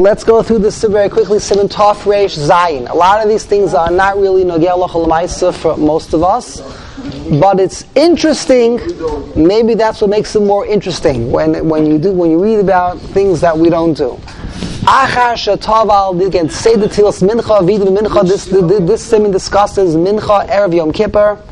Let's go through this very quickly. Simon Tov Reish Zayin. A lot of these things are not really Nogel Lachal for most of us, but it's interesting. Maybe that's what makes it more interesting when, when you do when you read about things that we don't do. Achar say the Mincha Mincha. This this, this Simon discusses Mincha Erev Yom Kippur.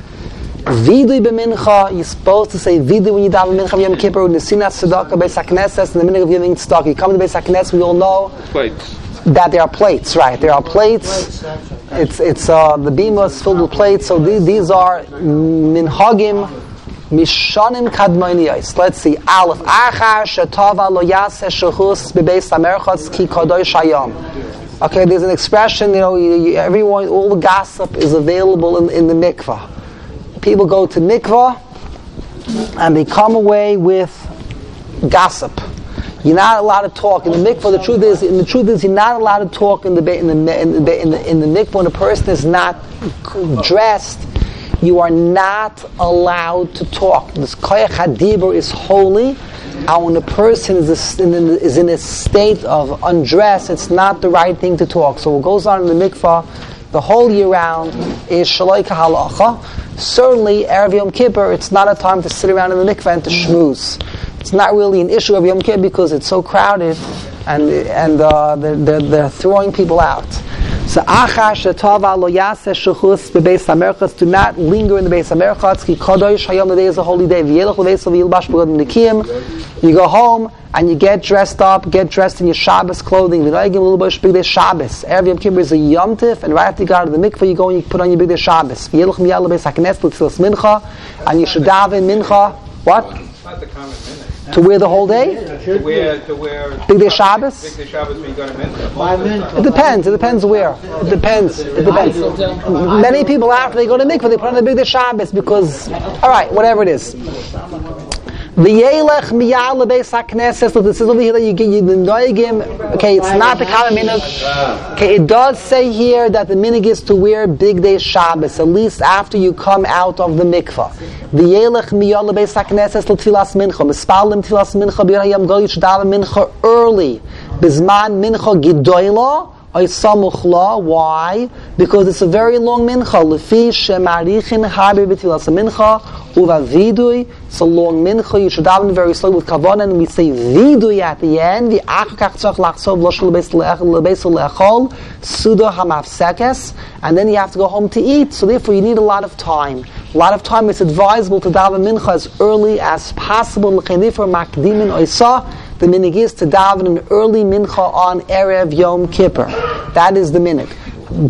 Vidui b'mincha, you're supposed to say vidui when you daven mincha Yom Kippur, when you see that tzedakah, Beis HaKnesses, in the minute of giving tzedakah. You come to Beis we all know Plates. that there are plates, right? There are plates. It's, it's, uh, the bima is filled with plates, so these, these are minhagim, mishanim kadmoniyos. Let's see. Aleph. Achar shetava lo yaseh shechus bebeis hamerchas ki kadosh hayom. Okay, there's an expression, you know, you, you, everyone, all the gossip is available in, in the mikvah people go to mikvah and they come away with gossip. You're not allowed to talk in the mikvah. The truth is, the truth is, you're not allowed to talk in the in the in the in the, in the mikvah when a person is not dressed. You are not allowed to talk. This koyach hadibur is holy, and when a person is in, is in a state of undress, it's not the right thing to talk. So what goes on in the mikvah the whole year round is shaloi halacha. Certainly, Erev Yom Kippur, it's not a time to sit around in the mikveh and to schmooze. It's not really an issue of Yom Kippur because it's so crowded and, and uh, they're, they're, they're throwing people out. So achar shetava lo yaseh shechus bebeis hamerchas. Do not linger in the base hamerchas. Ki kadosh hayom the day is a holy day. V'yelach l'veis v'yilbash b'godim nikim. You go home and you get dressed up, get dressed in your Shabbos clothing. V'noigim l'ilbash b'gdei Shabbos. Erev Yom Kippur is a Yom Tif, and right after you go to the mikveh, you go and you put on your b'gdei Shabbos. V'yelach miyal l'beis haknes l'tzilas mincha, and you should daven mincha. What? Not the common minute. To wear the whole day? To wear, to wear. Bigdei Shabbos? Bigdei Shabbos when you go to mincha. It depends. It depends where. It depends. It depends. Many people after they go to mikveh, they put on the bigdei Shabbos because, all right, whatever it is. V'yelech miyal lebeis hakneses. Look, this is over here that you get you the noigim. Okay, it's not the common minhag. Okay, it does say here that the minhag is to wear bigdei Shabbos at least after you come out of the mikvah. V'yelech miyal lebeis hakneses l'tfilas mincha. Mispalim tfilas mincha b'yayam go yishdav mincha early. Bizman mincha gidoyla. Why? Because it's a very long mincha. Lefi shemarichin b'tilas mincha uva vidui. It's a long mincha. You should daven very slow with kavan, and we say vidui at the end. The achakach tzach lachsov lo shel lebeis leachol sudo hamafsekes, and then you have to go home to eat. So therefore, you need a lot of time. A lot of time. It's advisable to daven mincha as early as possible. L'chenifer makdimin oisa. The minig is to daven an early mincha on Erev Yom Kippur. That is the minig.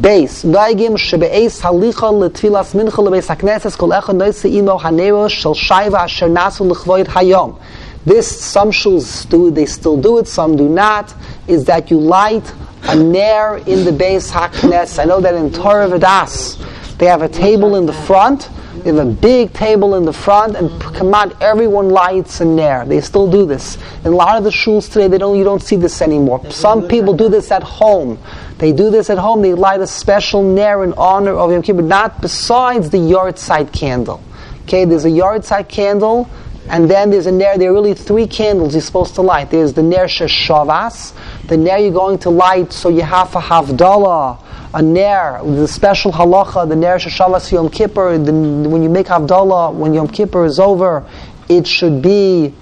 Base. Noigim shebe'es halicha letfilas mincha lebeis hakneses kol echad noise imo hanero shel shaiva asher nasu hayom. This, some shuls do, they still do it, some do not, is that you light a nair in the base haknes. I know that in Torah Vodaath, they have a table in the front, they have a big table in the front, and come on, everyone lights a nair. They still do this. In a lot of the shuls today, they don't. You don't see this anymore. Some people do this at home. They do this at home. They light a special nair in honor of Yom Kippur, not besides the yahrzeit candle. Okay, there's a yahrzeit candle, and then there's a nair. There are really three candles you're supposed to light. There's the nair sheshavas, the nair you're going to light, so you have a havdalah a ner, the special halacha, the ner sheshavas Yom Kippur, the, when you make Havdalah, when Yom Kippur is over, it should be,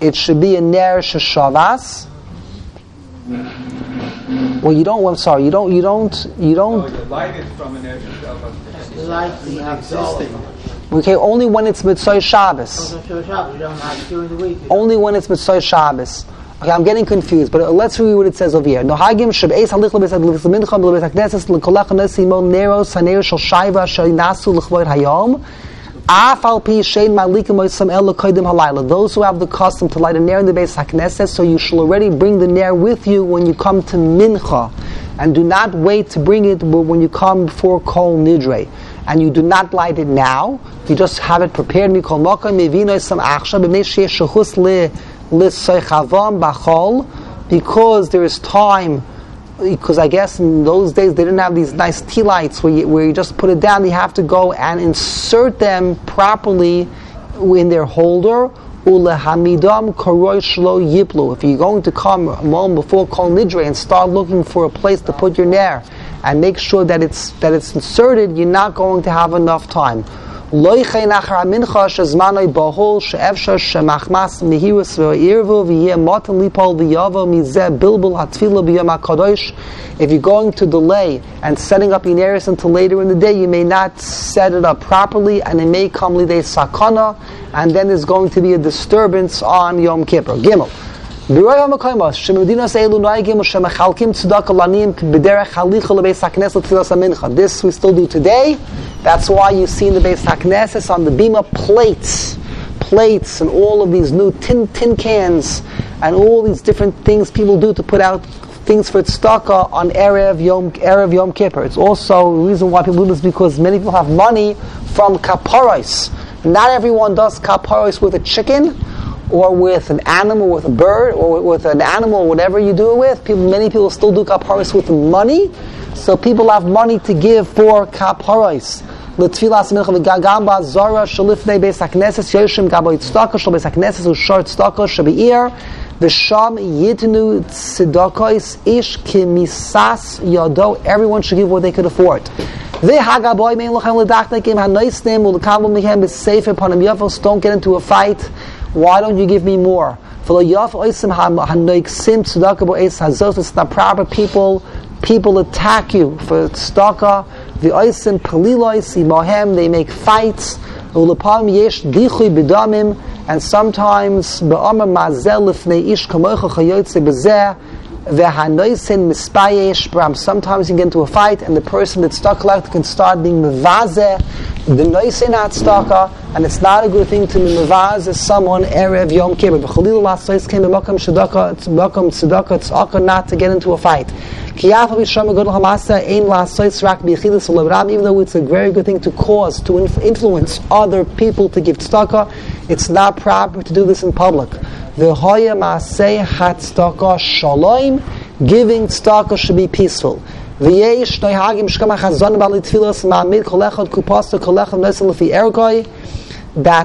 it should be a ner sheshavas. Well, you don't. I'm sorry. You don't. You don't. You Oh, don't. you light it from an Erev Shabbos. Like the existing. Okay, only when it's mitzvah Shabbos. Also, Show Shabbos, you don't have during the week. Only when it's mitzvah Shabbos. Okay, I'm getting confused, but let's read what it says over here. Nohagim shebeis halich lebes lebes mincha lebes hakneses lekolach nesimo nero saner shel shaiva shel nasu lechvoid hayom. Af al pi shein malikim oisam el lekoidim halayla. Those who have the custom to light a nair in the base hakneses, so you shall already bring the nair with you when you come to mincha, and do not wait to bring it when you come before kol nidre. And you do not light it now. You just have it prepared. Mikol mokom mevino some achsha b'mei shechus le because there is time. Because I guess in those days they didn't have these nice tea lights where you, where you just put it down. You have to go and insert them properly in their holder. If you're going to come a moment before Kol Nidre and start looking for a place to put your nair and make sure that it's that it's inserted, you're not going to have enough time loiche nachar mincha shezmanoi bahol she'efsha she'machmas mihirus ve'irvu v'yeh motin lipol v'yavo mizeh bilbul hatfilo b'yom HaKadosh. If you're going to delay and setting up Ineris until later in the day you may not set it up properly and it may come lidei sakana and then there's going to be a disturbance on Yom Kippur. Gimel. This we still do today. That's why you see in the Beis Hakneses on the Bima plates, plates, and all of these new tin tin cans, and all these different things people do to put out things for tzedakah on erev yom erev yom kippur. It's also the reason why people do this because many people have money from kaparos. Not everyone does kaparos with a chicken or with an animal, with a bird, or with an animal, whatever you do it with. People, many people still do kaparos with money, so people have money to give for kaparos. לתפילת מלכה וגם בזורה שלפני בית הכנסת יושם גבו צדקה של בית הכנסת ושור צדקה שבעיר ושם ייתנו צדקויס איש כמיסס ידו everyone should give what they could afford והגבוי מן לכם לדחנק עם הנויסנים ולקבל מהם בספר פנים יפוס don't get into a fight why don't you give me more? It's not proper people. People attack you. For tzedakah the oisim palilois imahem they make fights. Ulapam yesh dichui b'damim. And sometimes be'amar mazel lifnei ish kamocha chayotze b'zeh sometimes you get into a fight and the person that's stuck like can start being mevazeh the noisin tzedakah and it's not a good thing to be mevazeh someone erev yom kippur. V'chalil lasois came b'makam tzedakah b'makam tzedakah tzedakah not to get into a fight. Even though it's a very good thing to cause, to influence other people to give tzedakah, it's not proper to do this in public. Giving tzedakah should be peaceful. That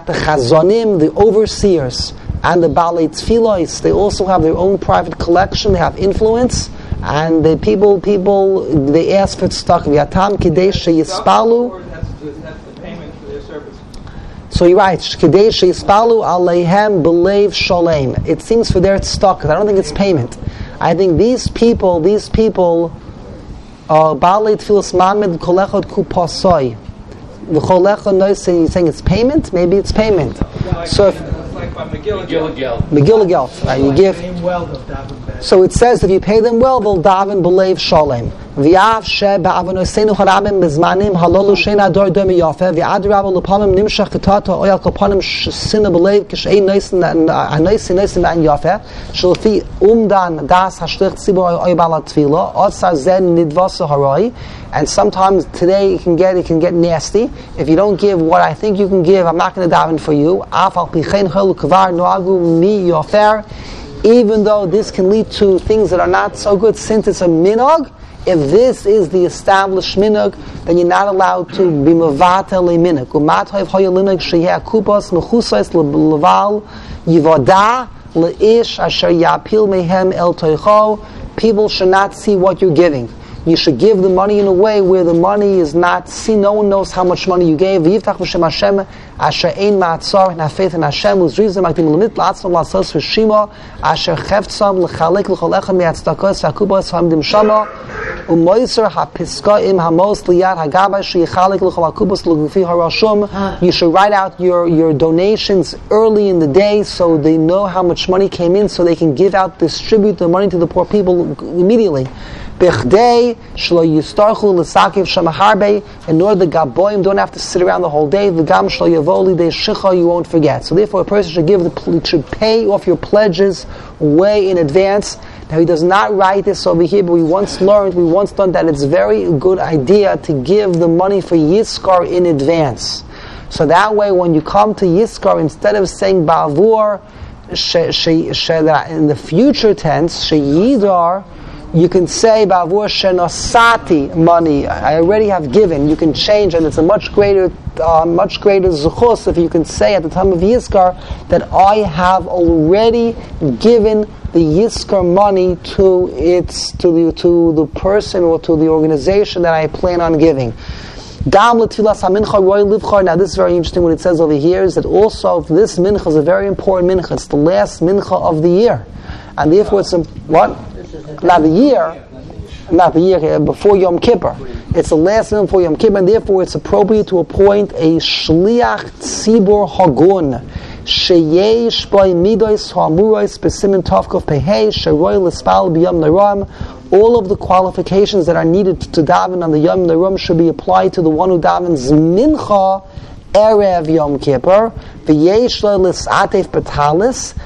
the chazonim, the overseers, and the balei tfilos, they also have their own private collection, they have influence, and the people, people, they ask for tzedakah. V'yatam kidei sheyispalu. So he writes, kidei sheyispalu aleihem belev shalem. It seems for their tzedakah. I don't think it's payment. I think these people, these people, uh, balei tfilos mamid kolechot kupasoi. The kolechot knows saying it's payment. Maybe it's payment. So if McGilligan. McGilligan, right? You give. So it says if you pay them well, they'll daven believe shalem. V'av she ba'avonosenu harabim bezmanim halolu shein ador domi yafe v'ad rabba lepamim nimshach ketata oyal kopanim sina believe kishein noisin anoisin noisin v'an yafe shalfi umdan das hashlich tzibur oy balat tefila otzar zen nidvasa harai and sometimes today it can get it can get nasty. If you don't give what I think you can give I'm not going to daven for you. afal pichein chol kvar noagu mi yafer even though this can lead to things that are not so good since it's a minog if this is the established minhag, then you're not allowed to be mavatel a minhag. Umatayv hoyalinhag sheyeh kupas mechusais leval yivoda leish asher yapil mehem el toicho. People should not see what you're giving. You should give the money in a way where the money is not seen. No one knows how much money you gave. V'yiftach v'shem Hashem asher ein ma'atzar have faith in Hashem whose reason maktim limit la'atzam la'asos v'shima asher cheftzam l'chalek l'chol echad mi'atzdakos v'akubos v'amdim shama u'moiser ha'piska'im ha'mos liyad ha'gabay she'yichalek l'chol akubos l'gufi harashum You should write out your, your donations early in the day so they know how much money came in so they can give out, distribute the money to the poor people immediately. Bechdei shlo yistarchu l'sakiv shamaharbe, in order the gaboim don't have to sit around the whole day. the V'gam shlo yavoli de shicha you won't forget. So therefore, a person should give the should pay off your pledges way in advance. Now he does not write this over here, but we once learned, we once learned that it's very good idea to give the money for yizkor in advance. So that way, when you come to yizkor, instead of saying bavur, in the future tense, sheyidar You can say Bavur Shenosati money. I already have given. You can change, and it's a much greater, uh, much greater zuchus if you can say at the time of Yizkor that I have already given the Yizkor money to its to the to the person or to the organization that I plan on giving. Now this is very interesting. What it says over here is that also this mincha is a very important mincha. It's the last mincha of the year, and therefore it's a, what? Not the year, not the year uh, before Yom Kippur. It's the last mincha before Yom Kippur, and therefore it's appropriate to appoint a shliach tzibur hagun. Sheyesh by midos hamuros besimin tavkov pehei sheroy l'spal b'yom naram all of the qualifications that are needed to daven on the Yom Nerum should be applied to the one who davens mincha erev Yom Kippur. V'yesh lo l'satef betalis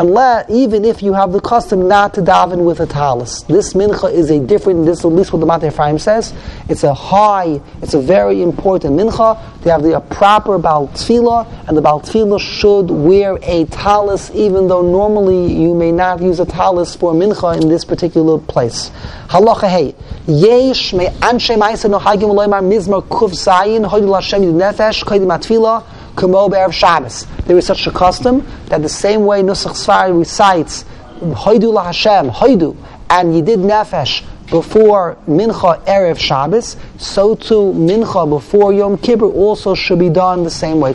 unless even if you have the custom not to daven with a talis. This mincha is a different. This is at least what the Matei Ephraim says. It's a high. It's a very important mincha. They have the proper Baal and the Baal should wear a talis, even though normally you may not use a talis for mincha in this particular place. Halacha hey, yesh me anshe ma'isa no hagim loymar mizmar kuf zayin hoydul Hashem nefesh koydim atfilah kumo be'erev Shabbos. There is such a custom that the same way Nusach Sfar recites hoydul Hashem Hoidu, and you did nefesh before Mincha Erev Shabbos, so too Mincha before Yom Kippur also should be done the same way.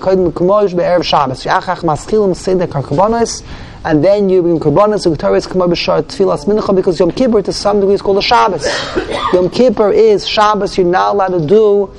And then you bring Karbanos, Victorious B'Shar, Tfilas Mincha, because Yom Kippur to some degree is called a Shabbos. Yom Kippur is Shabbos, you're not allowed to do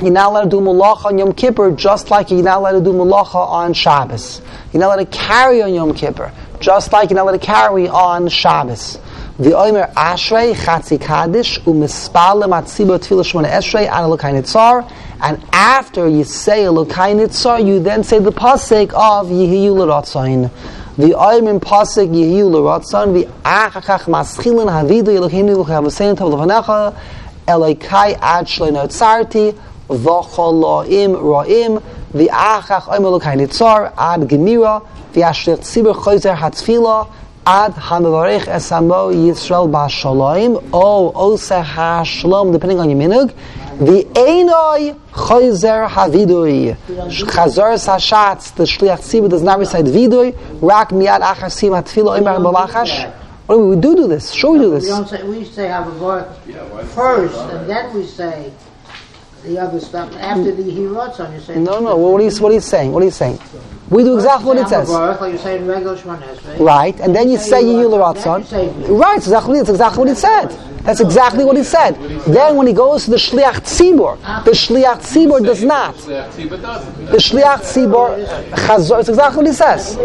you're not allowed to do malacha on Yom Kippur just like you're not allowed to do malacha on Shabbos. You're not allowed to carry on Yom Kippur just like you're not allowed to carry on Shabbos. The Omer Ashrei Chatzi Kaddish Umispal Matziba Tefillah Shmona Eshrei An Elokai Nitzar and after you say Elokai Nitzar you then say the pasuk of Yehiyu L'Ratzayin the Omer pasuk Yehiyu L'Ratzayin the Achachach Maschilin Havidu Eloheinu L'Chavasein Tav L'Vanecha Elokai Ad Shloi Notzarti V'choloim Ra'im the Achach Omer Elokai Nitzar Ad Gemira Ashrei Tzibur Choyzer Hatzfilah ad hamavarech esamo Yisrael b'shalom o oseh ha'shalom, depending on your minug. The enoi choizer havidui. Chazor sashatz, the shliach tzibur does not recite vidui. Rak miad achar sim hatfilo imar b'lachash. Do we do do this? Sure we do We this. don't say, we say Havavarach first, and then we say the other stuff. After the Hirotzon, you say. No, no, what is, what is saying? What he's saying? We do exactly what it says. Havavarach, like you say in regular Shemon Esrei. Right, and then you say Yehil you Ratzon. Right, exactly, it's exactly what it said. That's exactly what he said. Then when he goes to the Shliach Tzibor, the Shliach Tzibor does not. The Shliach Tzibor, Chazor, it's exactly what he says.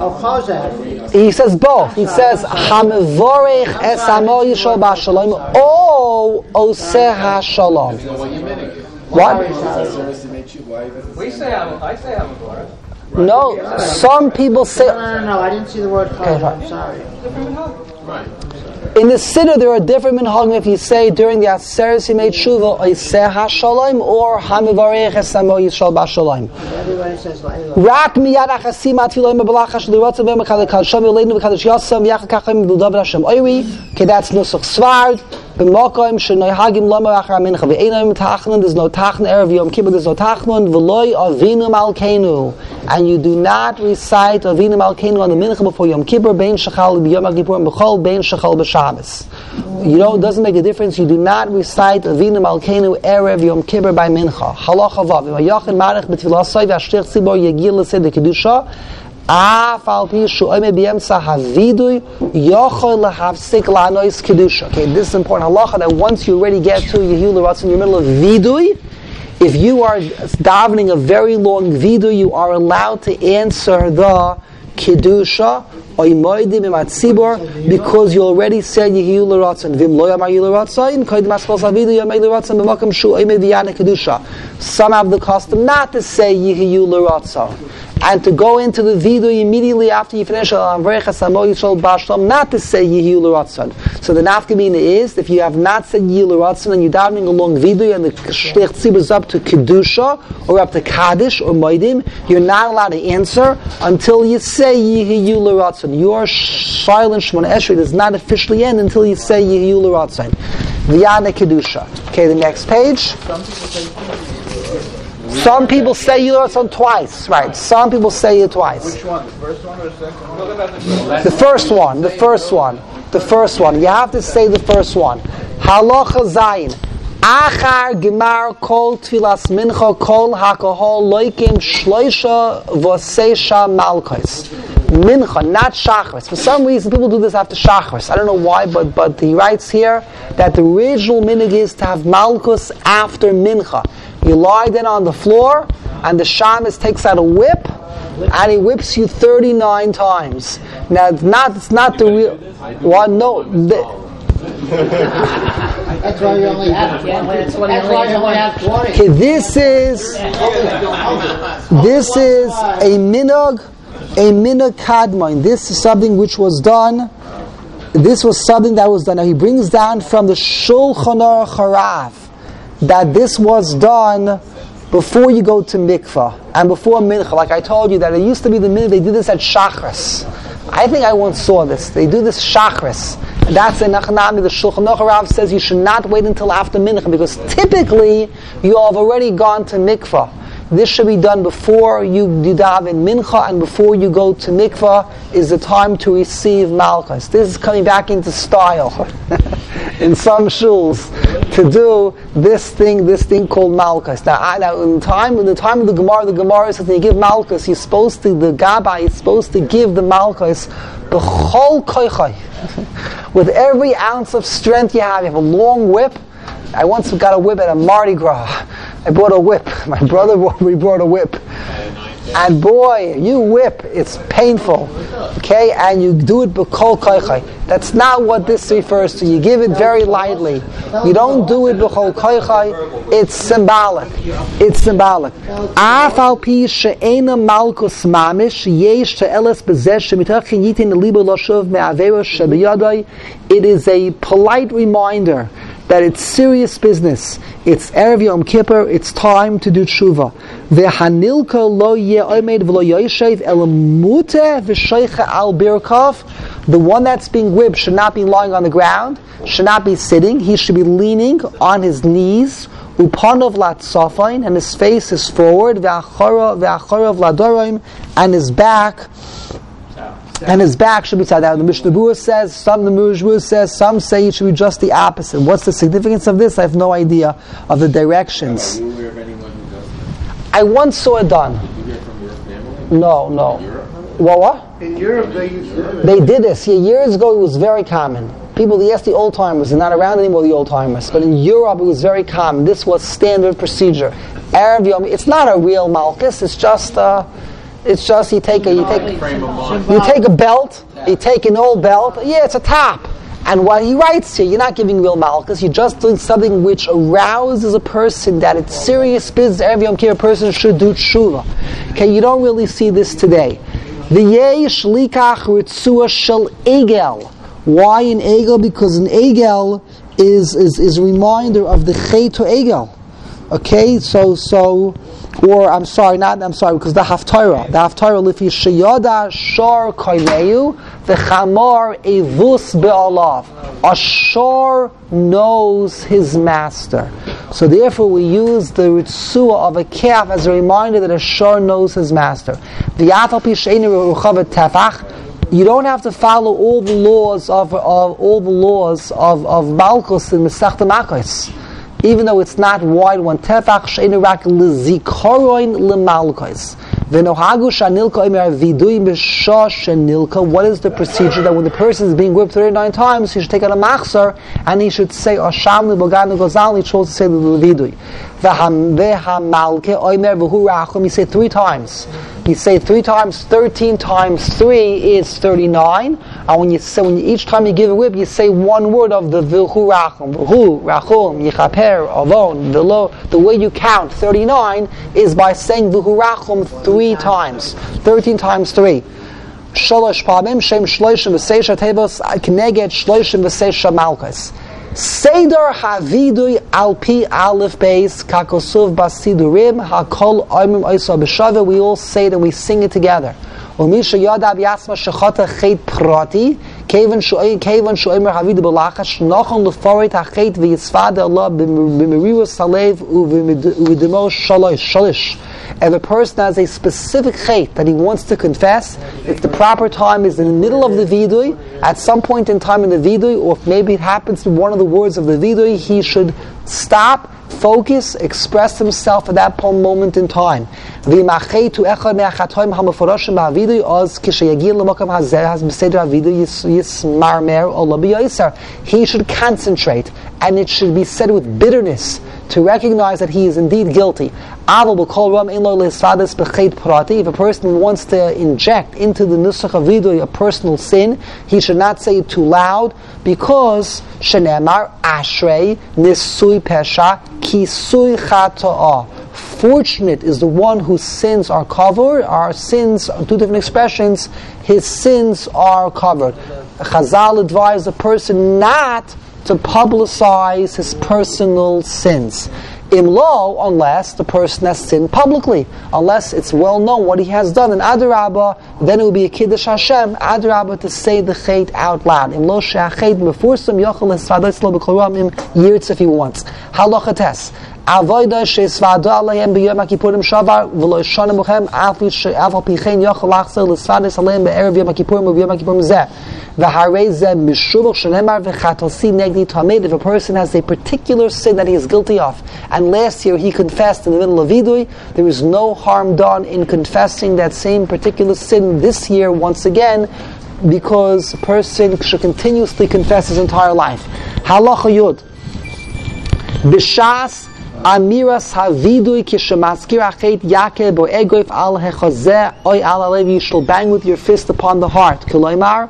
Oh. He says both. He says, Hamivorech es yishol ba'shalom, o oseh ha'shalom. What? We say I'm, I say I'm a Torah. No, some people say, No, no, no, I didn't see the word Chazar, fine. I'm sorry. In the Siddur, there are different minhagim if you say during the Aseret Yimei Tshuva, Oiseh HaShalom, or Hamivarech Esamo Yisrael B'Shalom. Everybody says like Rak miyad achasim atfiloim b'balacha shlirotzim v'em kadal shem yoleinu v'kadash yosam yachal kachim b'david Hashem oiri okay that's nusach svard there's no tachnon erev yom kippur there's no tachnon. V'loi avinu malkeinu. And you do not recite avinu malkeinu on the mincha before yom kippur bein shachal b'yom kippur and b'chol bein shachal b'shabbos. You know it doesn't make a difference. You do not recite avinu malkeinu erev yom kippur by mincha. Halacha vav. V'yachin marich b'tfilasoi v'ashtich tzibor yegil l'sed kedusha אף על פי שהוא עומד באמצע הווידוי, יכול להפסיק לענוס קדושה. Okay, this is important halacha that once you already get to Yehiyu L'Ratz in the middle of vidui, if you are davening a very long vidui, you are allowed to answer the kedusha oimoidim imatzibor because you already said Yehiyu L'Ratzon. Vim lo yamar Yehiyu L'Ratzon, koidim aspos havidu yamar Yehiyu L'Ratzon b'makam shu oimid v'yana kedusha. Some have the custom not to say Yehiyu L'Ratzon. and to go into the vidui immediately after you finish uh, on not to say Yehiyu L'Ratzon. So the nafkamina is, if you have not said Yehiyu L'Ratzon and you're davening along vidui and the Tzibur is up to Kedusha or up to Kaddish or Moedim, you're not allowed to answer until you say Yehiyu L'Ratzon. Your silent Shemon Esrei does not officially end until you say Yehiyu L'Ratzon. V'yana Kedusha. Okay, the next page. Some people say you on twice, right? Some people say it twice. Which one? The first one or the second one? The first one, the first one, the first one. You have to say the first one. Halacha zayin. Achar gemar kol tfilas mincha kol hakahol loikim shloisha vosesha malkos. Mincha, not shachris. For some reason, people do this after shachris. I don't know why, but but he writes here that the original minig is to have malchus after mincha. You lie then on the floor, and the shamus takes out a whip, and he whips you 39 times. Now, it's not, it's not the real. Well, no. The, That's why you only have, that's why you only have twenty. okay, this is this is a minog, a minog kadmon. This is something which was done. This was something that was done. Now he brings down from the Shulchan Aruch Harav that this was done before you go to mikvah and before mincha. Like I told you that it used to be the minute they did this at shachris. I think I once saw this. They do this shachris. That's in Nachnami. The Shulchan Aruch says you should not wait until after mincha because typically you have already gone to mikvah. This should be done before you didav in mincha and before you go to mikvah is the time to receive malchus. This is coming back into style in some shuls to do this thing, this thing called malchus. Now, I, now in time in the time of the Gemara, the Gemara says when you give malchus, you're supposed to the gabbai is supposed to give the malchus the whole koichai with every ounce of strength you have. You have a long whip. I once got a whip at a Mardi Gras. I bought a whip. My brother we brought a whip. And boy, you whip, it's painful. Okay, and you do it b'kol koichai. That's not what this refers to. You give it very lightly. You don't do it b'kol koichai. It's symbolic. It's symbolic. Pi she'ena malkus mamish te'eles bezeh shemitachin yitin libo loshuv shebiyadai. It is a polite reminder that it's serious business. It's Erev Yom Kippur. It's time to do tshuva. Ve'hanilka lo yeh omed v'lo yoshev el mute v'shoicha al birkov. The one that's being whipped should not be lying on the ground. Should not be sitting. He should be leaning on his knees. Upanov latzofain, and his face is forward. Ve'acharav ladorim, and his back and his back should be tied down. The Mishnah Berurah says, some the Mishnah Berurah says, some say it should be just the opposite. What's the significance of this? I have no idea of the directions. Are you aware of anyone who does this? I once saw it done. Did you hear from your family? No, no. Europe? Well, what? In Europe, they used to. They did this. Yeah, years ago it was very common. People, yes, the old timers, they're not around anymore, the old timers. But in Europe it was very common. This was standard procedure. Arab Yom, it's not a real malchus, it's just, uh, it's just you take a, you take. You take a belt, you take an old belt, yeah, it's a top. And what he writes here, you're not giving real malchus, you're just doing something which arouses a person that it's serious business, every Yom Kippur person should do tshuva. Okay, you don't really see this today. The yesh likach ritzua shel egel. Why an egel? Because an egel is, is, is a reminder of the chay to egel. Okay, so so, or I'm sorry, not I'm sorry, because the haftarah, the haftarah lifi sheyada shor koineu the chamor evus be'alav. A shor knows his master, so therefore we use the ritzua of a calf as a reminder that a shor knows his master. The afal pi ruchavet tefach. You don't have to follow all the laws of, of all the laws of, of Malchus and Masechta Makos even though it's not wide one tefach sheinu rak lezikoroin lemalkos. V'nohagu shanilka imer vidui b'shah shanilka. What is the procedure that when the person is being whipped 39 times, he should take out a machzor and he should say Osham liboganu gozal. He chose to say the vidui. V'hamalke oimer v'hu rachum. He said three times. You say three times, 13 times three is 39. And when you say, when you, each time you give a whip, you say one word of the vilhu rachum, vilhu, rachum, yichaper, avon, the. The way you count 39 is by saying vilhu rachum three times. 13 times three. Shem shloishim v'seisha tevos, kneged shloishim v'seisha malchus. Seder Havidui Alpi Aleph Beis Kakosuv Basidurim Hakol Oimim Oisa B'Shava. We all say it and we sing it together. Umisha Shechata Prati Havidu B'Lachash Nochon Leforit HaChet V'Yisvad Allah Salev Shalosh Shalish. If a person has a specific chait that he wants to confess, if the proper time is in the middle of the vidui, at some point in time in the vidui, or if maybe it happens to one of the words of the vidui, he should stop, focus, express himself at that moment in time. He should concentrate, and it should be said with bitterness to recognize that he is indeed guilty. If a person wants to inject into the nusach of vidui a personal sin, he should not say it too loud because shenemar ashrei nisui pesha kisui chatoah. Fortunate is the one whose sins are covered. Our sins, two different expressions, his sins are covered. Chazal advised the person not to publicize his personal sins. Imlo, unless the person has sinned publicly, unless it's well known what he has done. In Adarabba, then it will be a Kiddush Hashem, Adarabba to say the chait out loud. Imlo she'achet mefursum yochel esvados lo b'koram im yirtz if he wants. Halacha tes. Avoida she'esvado alayhem b'yom ha'kippurim shavar v'lo shana mochem af al pichein yochel achzel l'esvados alayhem be'erev yom ha'kippurim v'yom ha'kippurim zeh. If a person has a particular sin that he is guilty of, and last year he confessed in the middle of Vidui, there is no harm done in confessing that same particular sin this year once again, because a person should continuously confess his entire life. Halacha Yud. Bishas Amiras havidui kishemaskir achet yakel bo egoif al hechazeh oy al alev you shall bang with your fist upon the heart. Kiloimar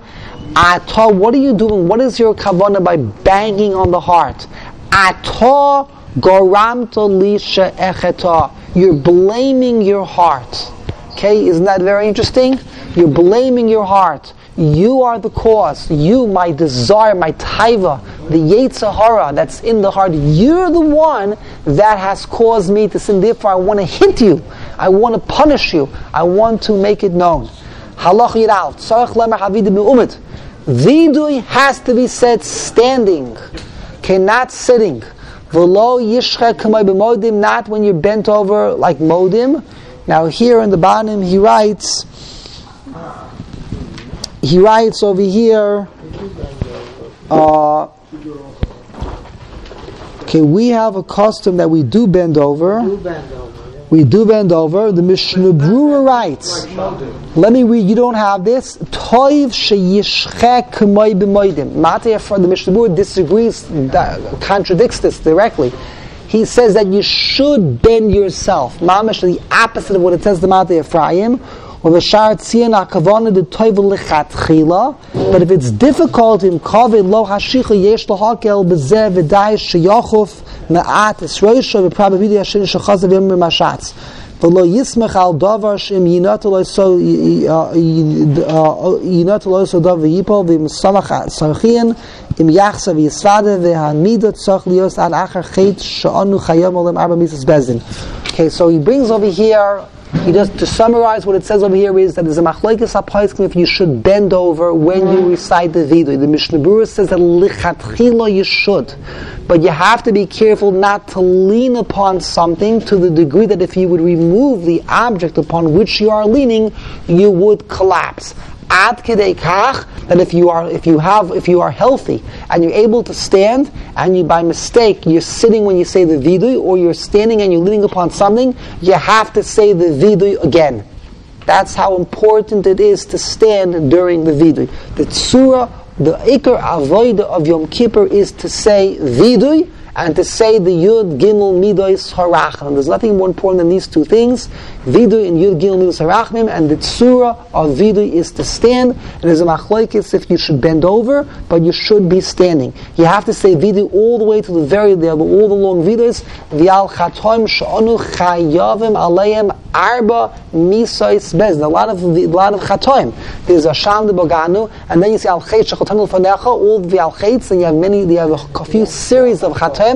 Ata, what are you doing? What is your kavana by banging on the heart? Ata goramta lisha echeta. You're blaming your heart. Okay, isn't that very interesting? You're blaming your heart. You are the cause. You, my desire, my taiva, the Yetzirah that's in the heart. You're the one that has caused me to sin. Therefore, I want to hit you. I want to punish you. I want to make it known. Halach Yiral. Tzarech lemer havidim umit. Vidui has to be said standing, okay, not sitting. V'lo yishcha kamay b'modim, not when you're bent over like modim. Now here in the bottom he writes, he writes over here, uh, okay, we have a custom that we do bend over. We do bend over. The Mishnah Berurah writes. Let me read. You don't have this. Toiv sheyishchek k'moy b'moydim. Matei from the Mishnah Berurah disagrees, contradicts this directly. He says that you should bend yourself. Mamish, the opposite of what it says the Matei Ephraim. But if it's difficult in kovid lo hashicha yesh lahakel bezev v'dai sheyachuf ma'at esroisha v'prabavidi hashin shechazav yom mashatz. ולא יסמך על דבר שאם ינות לו סו ינות לו סו דבר ויפול ואם סמך סרחיין אם יחסה ויספדה והמידות צריך להיות עד אחר חטא שאנו חיים עולם ארבע מיסס בזין. Okay, so he brings over here he does to summarize what it says over here is that there's a machlekes apaiskim if you should bend over when you recite the vidu. The Mishnah Berurah says that lichatchila you should, but you have to be careful not to lean upon something to the degree that if you would remove the object upon which you are leaning, you would collapse ad kidei that if you are if you have if you are healthy and you're able to stand and you by mistake you're sitting when you say the vidui or you're standing and you're leaning upon something you have to say the vidui again. That's how important it is to stand during the vidui. The tsura the ikar avoida of Yom Kippur is to say vidui and to say the Yud Gimel Midois Harachim. There's nothing more important than these two things. Vidu in Yud Gimel Midois Harachim, and the Tzura of Vidu is to stand. And there's a machlokes if you should bend over, but you should be standing. You have to say Vidu all the way to the very there, all the long Vidus. Vial Chatoim Sh'onu Chayavim Aleim Arba Misois Bezn. A lot of a lot of Chatoim. There's a de Boganu, and then you see Al Chet Shechotam Fanecha, all the Al Chets, and you have many. You have a few series of Chatoim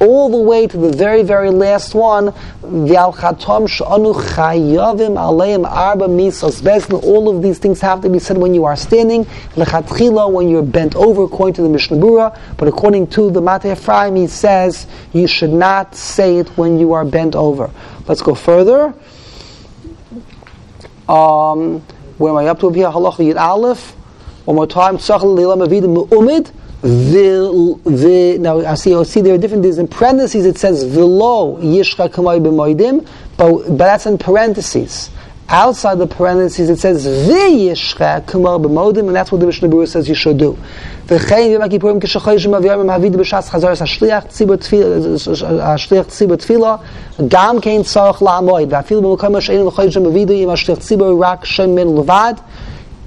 all the way to the very, very last one, V'al sh'anu chayavim aleim arba misos bezn. All of these things have to be said when you are standing, lechatchila, when you're bent over, according to the Mishnah Berurah, but according to the Matei Ephraim, he says you should not say it when you are bent over. Let's go further. Um, where am I up to here? Halacha Yid Aleph. One more time. Tzachal Leila Mavidim Umid The, the, now I see, I see there are different, there's in parentheses it says velo yishcha kamay b'moidim, but, but that's in parentheses. Outside the parentheses it says v'yishcha kamay b'moidim, and that's what the Mishnah Berurah says you should do. וכן יום הכיפורים כשחוישים אביהם המעביד בש"ס חזרס השליח ציבור תפילה גם כן צורך לעמוד ואפילו במקום שאין לחוישים אבידו עם השליח ציבור רק שם מן לבד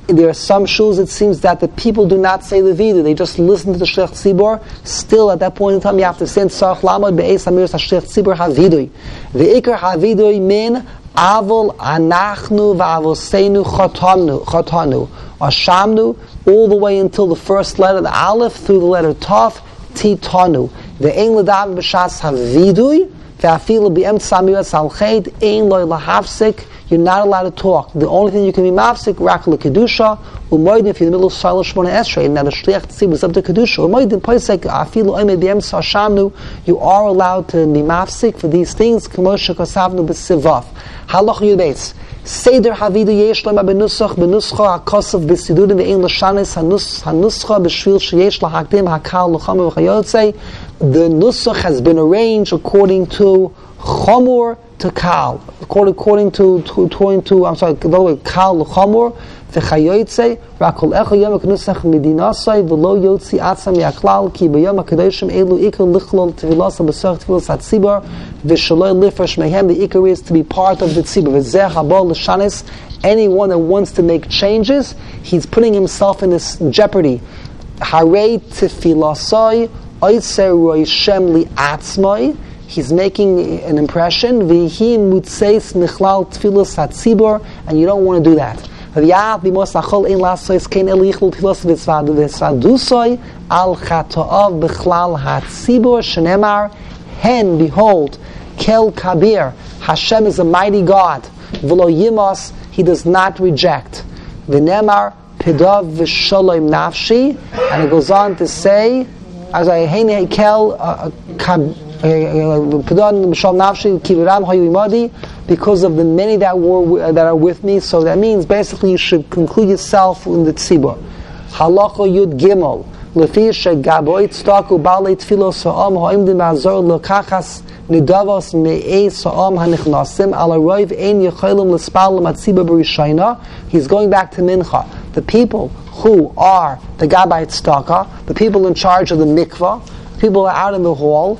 there are some shuls it seems that the people do not say the vidu; they just listen to the shliach tzibor. Still, at that point in time, you have to send sarach lamad be'es amir shliach tzibor havidui. The ikar havidui min avol anachnu va'avoseinu chotanu chotanu ashamnu all the way until the first letter, the aleph, through the letter taf titanu. The ein ladav b'shas havidui ve'afilu b'em samir salched ein loy lahafsik you're not allowed to talk. The only thing you can be mafsik, rak kedusha, umoidin, if you're in the middle of Salah Shmona Esrei, and now the shliach tzib is up to kedusha, umoidin, poisek, afilu oime b'yem sashamnu, you are allowed to be mafsik for these things, k'moshe kosavnu b'sivaf. Halach yudbeis. Seder havidu yesh lema benusach benuscha hakosov b'sidudim ve'in l'shanis hanuscha b'shvil sheyesh lahakdim hakal l'cham v'chayotzei. The nusach has been arranged according to chomor to kal, according, according to, to, according to, I'm sorry, kal l'chamor, v'chayoytze, rakol echo yom ha'knusach medinasai, v'lo yotzi atzam yaklal, ki b'yom ha'kadoshim elu ikar lichlol tevilasa b'sach tevilas ha'tzibar, v'shaloi lifresh mehem, the ikar is to be part of the tzibar, v'zeh habol l'shanis, anyone that wants to make changes, he's putting himself in this jeopardy. Harei tefilasai, oitzer roishem li atzmai, he's making an impression, v'hi mutzeis michlal tfilos hatzibor, and you don't want to do that. Al chato'ov b'chlal hatzibor shenemar. Hen, behold, kel kabir, Hashem is a mighty God, v'lo yimos, he does not reject. V'nemar pidav v'sholom nafshi, and it goes on to say, as I hein kel uh, uh, Uh, because of the many that were uh, that are with me. So that means basically you should conclude yourself in the tzibur. Halacha yud gimel. Lefi shegaboit staku balei tfilo sa'am ha'imdim azor lekachas nidavos me'ei sa'am hanichnasim ala roiv ein yecholim l'spal l'matziba b'rishayna. He's going back to mincha. The people who are the Gabbai Tzedakah, the people in charge of the mikvah, people are out in the hall,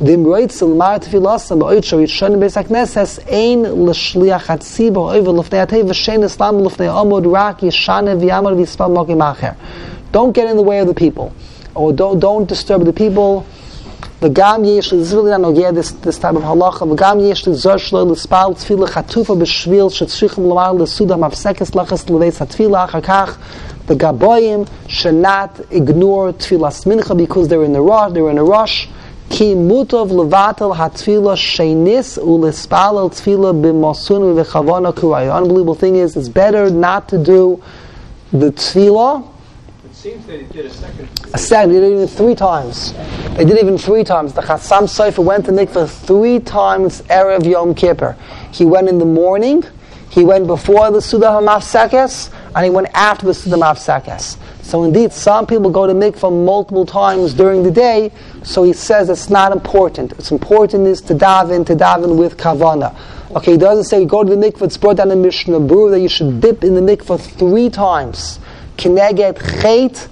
Dem roitz el mar tfilas am oit shoyt shon besak neses ein le shliach hatzibor over lifnei atay v'shen islam lifnei amod rak yishane v'yamar v'yispal moki macher. Don't get in the way of the people, or don't don't disturb the people. The gam yesh is really not nogea this this type of halacha. The gam yesh the zor shlo l'spal tefila chatufa b'shvil shetzrichim l'mar l'suda mavsekes lachas l'veis hatfila achakach. The gaboyim not ignore tfilas mincha because they're in a rush. They're in a rush. Ki mutov levatel hatfila shenis ulispalel tfila b'mosun v'chavona kuray. The unbelievable thing is, it's better not to do the tefillah It seems they did a second. A second, they did it even three times. They did it even three times. The Chassam Sofer went to mikveh three times Erev Yom Kippur. He went in the morning, he went before the Sudah HaMafsekes, and he went after the Sudah HaMafsekes. So indeed, some people go to mikvah multiple times during the day, so he says it's not important. It's important is to daven, to daven with kavana. Okay, he doesn't say go to the mikvah, it's brought down in Mishnah Berurah that you should dip in the mikvah three times. Kineget chet,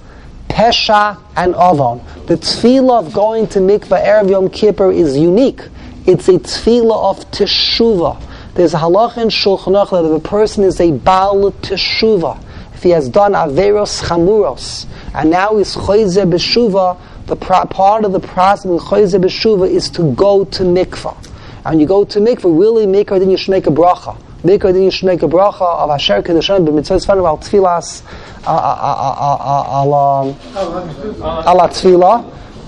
pesha, and avon. The tefillah of going to mikvah Erev Yom Kippur is unique. It's a tefillah of teshuvah. There's a halach in Shulchan Aruch that if a person is a baal teshuvah, if he has done averos chamuros, and now he's choyze b'shuva, the part of the process of choyze b'shuva is to go to mikvah. And you go to mikvah, really mikvah, then you should make a bracha. Make Mikvah, then you should make a bracha of asher kedushan b'mitzvah fanu al tfilas al al tefillah.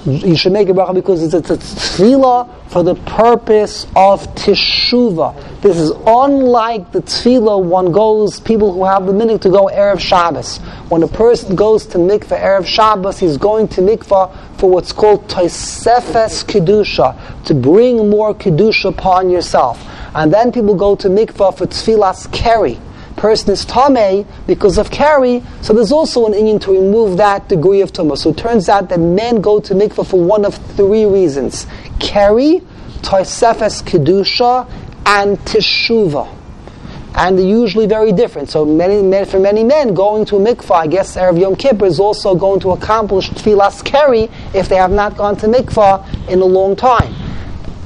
You should make a bracha because it's a, tefillah for the purpose of teshuvah. This is unlike the tefillah one goes, people who have the minute to go Erev Shabbos. When a person goes to mikveh Erev Shabbos, he's going to mikveh for what's called Tosefes Kedusha, to bring more Kedusha upon yourself. And then people go to mikveh for tefillas keri person is tame because of keri, so there's also an Indian to remove that degree of tumah. So it turns out that men go to mikvah for one of three reasons: keri, toisefes kedusha, and teshuva. And they're usually very different. So many men, for many men, going to a mikvah, I guess Erev Yom Kippur is also going to accomplish tefillas keri if they have not gone to mikvah in a long time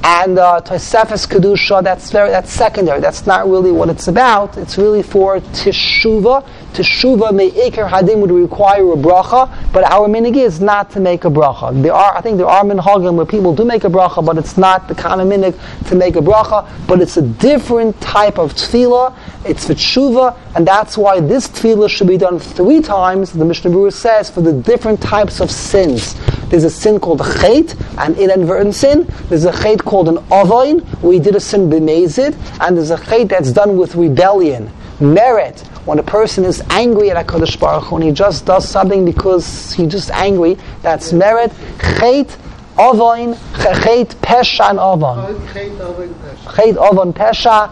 and uh, Tosefes Kedusha, that's very that's secondary. That's not really what it's about. It's really for Teshuva. Teshuva Me'ikar Hadim would require a bracha, but our minig is not to make a bracha. There are, I think there are minhagim where people do make a bracha, but it's not the kind of minig to make a bracha, but it's a different type of tefillah. It's for tshuva, and that's why this tefillah should be done three times, the Mishnah Berurah says, for the different types of sins. There's a sin called chait, an inadvertent sin. There's a chait called an ovoin, where he did a sin b'mezid, and there's a chait that's done with rebellion. Merit, when a person is angry at HaKadosh Baruch Hu, and he just does something because he's just angry, that's merit. Chait, ovoin, chait, pesha, and ovon. Chait, ovon, pesha,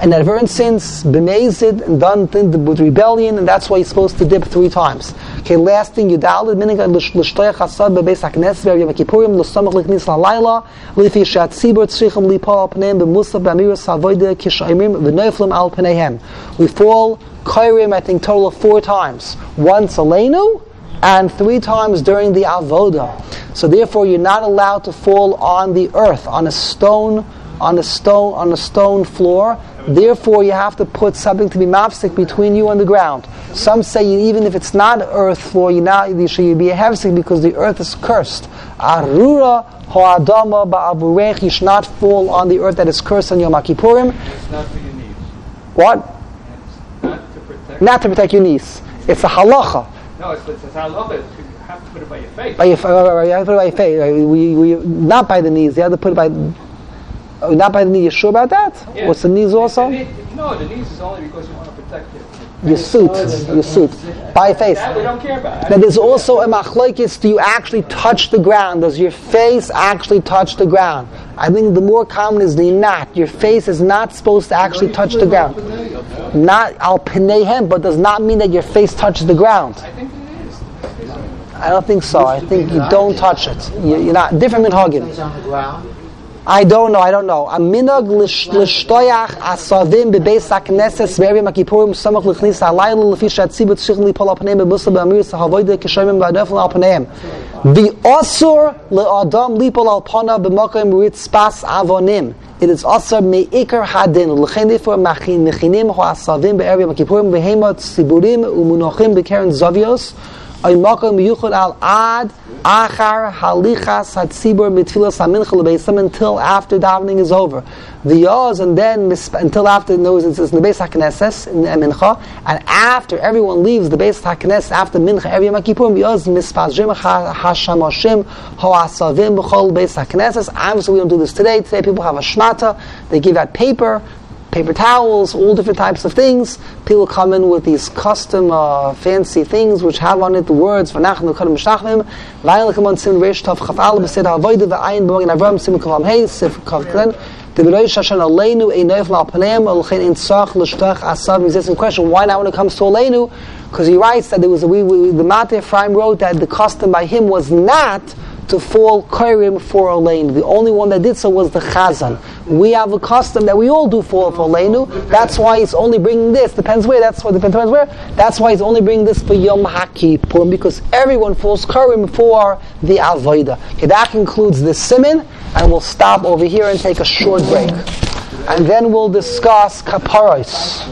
and advertent sins, b'mezid, and done with rebellion, and that's why he's supposed to dip three times. Okay, last thing, you Yudal, minig l'shtoyach hasad bebeis haknes v'er yom kippurim l'stomach l'knis la'layla l'fi shat tzibur tzrichim lipal al pneim b'musaf b'amiras ha'avoida kishayimim v'noiflim al pneihem. We fall kairim, I think, total of four times. Once aleinu, and three times during the avoda. So therefore, you're not allowed to fall on the earth, on a stone, on a stone, on a stone floor. Therefore, you have to put something to be mafsik between you and the ground. Some say even if it's not earth floor, you not you should be a hefsik because the earth is cursed. Arura ho'adama ba'avurech. You should not fall on the earth that is cursed on Yom Kippurim. It's not for your knees. What? It's not to protect. Not to protect your knees. It's a halacha. No, it's it's it's halacha. You have to put it by your face. By your, uh, you have to put it by your face. We, we, not by the knees. You have to put it by. Oh, Not by the knee. You sure about that? Yeah. What's the knees also? The knee- no, the knees is only because you want to protect it. Your suit. Oh, your suit. By face. That we don't care about. Now there's also a machlokes. Do you actually touch the ground? Does your face actually touch the ground? I think the more common is the not. Your face is not supposed to actually touch the ground. Not al pinehem, but does not mean that your face touches the ground. I think it is. I don't think so. I think you don't touch it. You- You're not different minhagim. I don't know. I don't know. A minog l'shtoyach asavim bebeis hakneses ve'erim hakipurim samach l'chnis halayla lefi shatzibut shich lipol al pneim bebusa be'amiris havoida kishayim ba'adefel. The osur le'adam lipol al pana b'makom ritzpas avonim. It is also me'ikar hadin. L'chein therefore machin mechinim ho asavim be'erim hakipurim behemot siburim u'munochim b'keren zavios. Until after davening is over. The yaz and then until after knows in the beis hakneses in mincha and after everyone leaves the beis haknes after mincha every Yom Kippurim yaz mispazrim ha- hashamoshim hoasavim b'chol beis hakneses. Obviously we don't do this today. Today people have a shmata. They give out paper paper towels, all different types of things. People come in with these custom, uh, fancy things which have on it the words "V'nachnu kadam mishtachmim." Vayilachim on sim reish tov chafal b'sed ha'avodah v'ayin b'magin avram sim kavam hey sif kav klen. The Berosh Hashan Aleinu a neif la'alpanem alchein in tzach l'shtach asav. Asking the question, why not when it comes to Aleinu? Because he writes that there was a, we, we, the Matei Ephraim wrote that the custom by him was not to fall Kairim for Aleinu. The only one that did so was the Chazan. We have a custom that we all do fall for Aleinu. That's why he's only bringing this. Depends where. That's why depends where. That's why he's only bringing this for Yom HaKippur because everyone falls Kairim for the Avodah. Okay, that concludes the Simin, and we'll stop over here and take a short break, and then we'll discuss Kaparos.